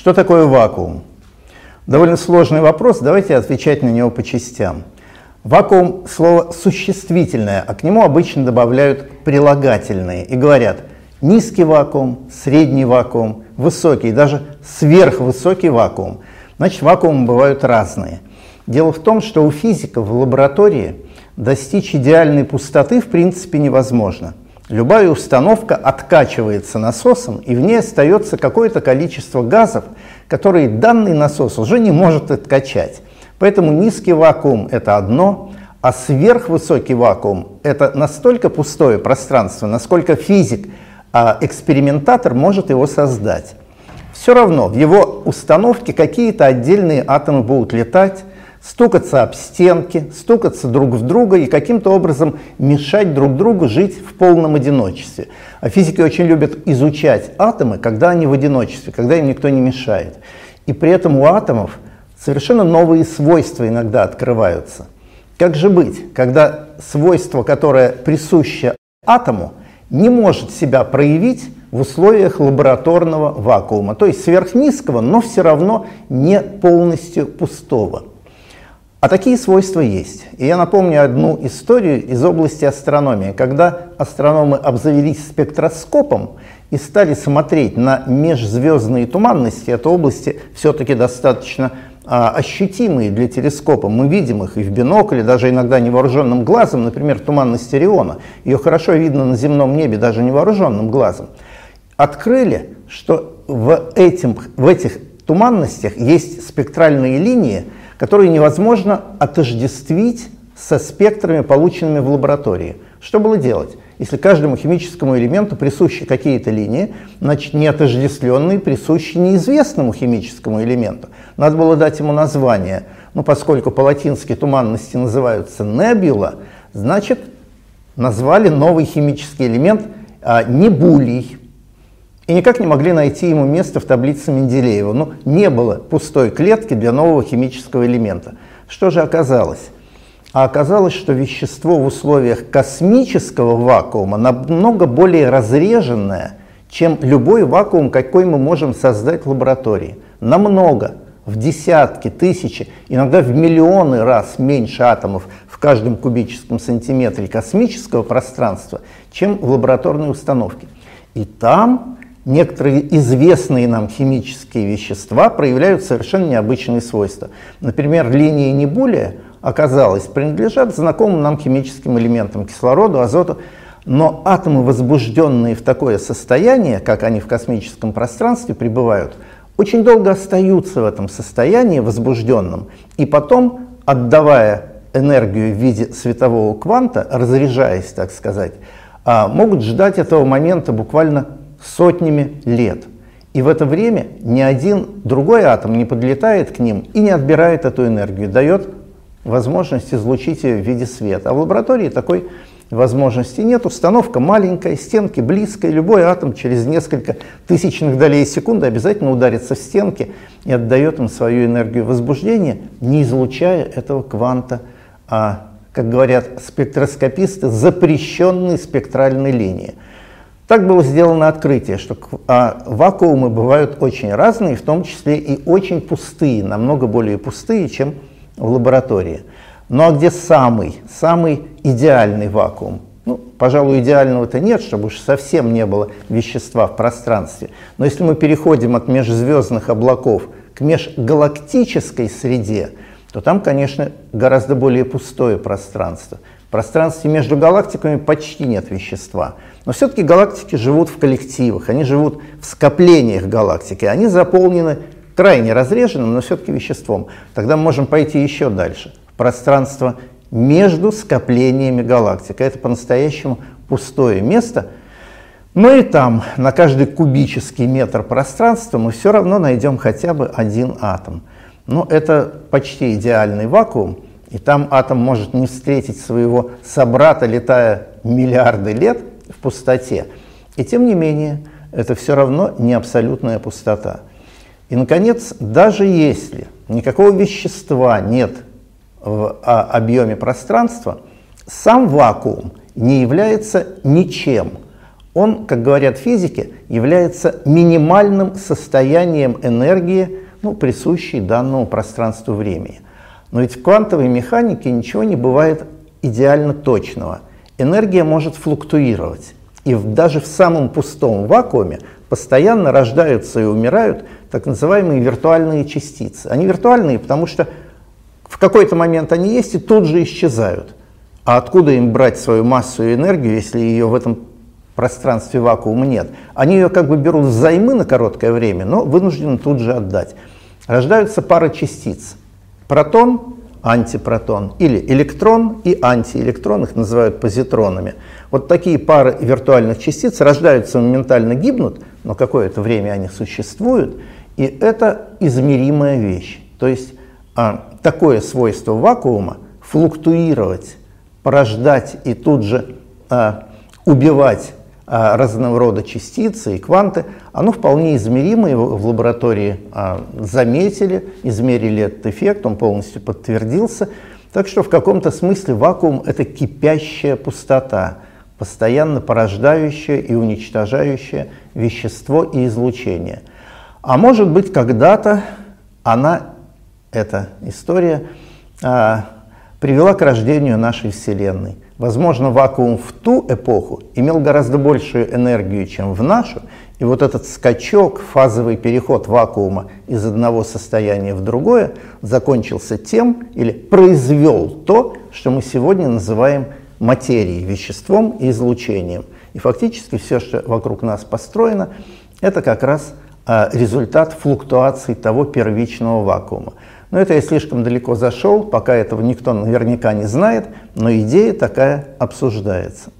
Что такое вакуум? Довольно сложный вопрос, давайте отвечать на него по частям. Вакуум – слово существительное, а к нему обычно добавляют прилагательные и говорят низкий вакуум, средний вакуум, высокий, даже сверхвысокий вакуум. Значит, вакуумы бывают разные. Дело в том, что у физиков в лаборатории достичь идеальной пустоты в принципе невозможно. Любая установка откачивается насосом, и в ней остается какое-то количество газов, которые данный насос уже не может откачать. Поэтому низкий вакуум – это одно, а сверхвысокий вакуум – это настолько пустое пространство, насколько физик, а экспериментатор может его создать. Все равно в его установке какие-то отдельные атомы будут летать, стукаться об стенки, стукаться друг в друга и каким-то образом мешать друг другу жить в полном одиночестве. А физики очень любят изучать атомы, когда они в одиночестве, когда им никто не мешает. И при этом у атомов совершенно новые свойства иногда открываются. Как же быть, когда свойство, которое присуще атому, не может себя проявить в условиях лабораторного вакуума, то есть сверхнизкого, но все равно не полностью пустого. А такие свойства есть. И я напомню одну историю из области астрономии. Когда астрономы обзавелись спектроскопом и стали смотреть на межзвездные туманности, это области все-таки достаточно а, ощутимые для телескопа. Мы видим их и в бинокле, даже иногда невооруженным глазом, например, туманность Ориона. Ее хорошо видно на земном небе даже невооруженным глазом. Открыли, что в, этим, в этих туманностях есть спектральные линии, которые невозможно отождествить со спектрами, полученными в лаборатории. Что было делать? Если каждому химическому элементу присущи какие-то линии, значит неотождествленные присущи неизвестному химическому элементу. Надо было дать ему название. Ну, поскольку по-латински туманности называются небула, значит, назвали новый химический элемент а, небулий и никак не могли найти ему место в таблице Менделеева. Ну, не было пустой клетки для нового химического элемента. Что же оказалось? А оказалось, что вещество в условиях космического вакуума намного более разреженное, чем любой вакуум, какой мы можем создать в лаборатории. Намного, в десятки, тысячи, иногда в миллионы раз меньше атомов в каждом кубическом сантиметре космического пространства, чем в лабораторной установке. И там некоторые известные нам химические вещества проявляют совершенно необычные свойства. Например, линии Небулия, оказалось, принадлежат знакомым нам химическим элементам кислороду, азоту, но атомы, возбужденные в такое состояние, как они в космическом пространстве пребывают, очень долго остаются в этом состоянии возбужденном, и потом, отдавая энергию в виде светового кванта, разряжаясь, так сказать, а, могут ждать этого момента буквально сотнями лет. И в это время ни один другой атом не подлетает к ним и не отбирает эту энергию, дает возможность излучить ее в виде света. А в лаборатории такой возможности нет. Установка маленькая, стенки близкие. Любой атом через несколько тысячных долей секунды обязательно ударится в стенки и отдает им свою энергию возбуждения, не излучая этого кванта, а, как говорят спектроскописты, запрещенной спектральной линии. Так было сделано открытие, что а, вакуумы бывают очень разные, в том числе и очень пустые, намного более пустые, чем в лаборатории. Ну а где самый, самый идеальный вакуум? Ну, пожалуй, идеального-то нет, чтобы уж совсем не было вещества в пространстве. Но если мы переходим от межзвездных облаков к межгалактической среде, то там, конечно, гораздо более пустое пространство. Пространстве между галактиками почти нет вещества. Но все-таки галактики живут в коллективах, они живут в скоплениях галактики, они заполнены крайне разреженным, но все-таки веществом. Тогда мы можем пойти еще дальше. В пространство между скоплениями галактик. Это по-настоящему пустое место. Но и там, на каждый кубический метр пространства, мы все равно найдем хотя бы один атом. Но это почти идеальный вакуум, и там атом может не встретить своего собрата, летая миллиарды лет в пустоте. И тем не менее, это все равно не абсолютная пустота. И, наконец, даже если никакого вещества нет в а, объеме пространства, сам вакуум не является ничем. он, как говорят физики, является минимальным состоянием энергии, ну, присущей данному пространству времени. Но ведь в квантовой механике ничего не бывает идеально точного. Энергия может флуктуировать. И даже в самом пустом вакууме постоянно рождаются и умирают так называемые виртуальные частицы. Они виртуальные, потому что в какой-то момент они есть и тут же исчезают. А откуда им брать свою массу и энергию, если ее в этом пространстве вакуума нет? Они ее как бы берут взаймы на короткое время, но вынуждены тут же отдать. Рождаются пары частиц. Протон, антипротон, или электрон и антиэлектрон, их называют позитронами. Вот такие пары виртуальных частиц рождаются, моментально гибнут, но какое-то время они существуют, и это измеримая вещь. То есть а, такое свойство вакуума флуктуировать, порождать и тут же а, убивать разного рода частицы и кванты, оно вполне измеримо, его в лаборатории а, заметили, измерили этот эффект, он полностью подтвердился. Так что в каком-то смысле вакуум – это кипящая пустота, постоянно порождающая и уничтожающая вещество и излучение. А может быть, когда-то она эта история а, привела к рождению нашей Вселенной. Возможно, вакуум в ту эпоху имел гораздо большую энергию, чем в нашу, и вот этот скачок, фазовый переход вакуума из одного состояния в другое закончился тем или произвел то, что мы сегодня называем материей, веществом и излучением. И фактически все, что вокруг нас построено, это как раз а, результат флуктуации того первичного вакуума. Но это я слишком далеко зашел, пока этого никто наверняка не знает, но идея такая обсуждается.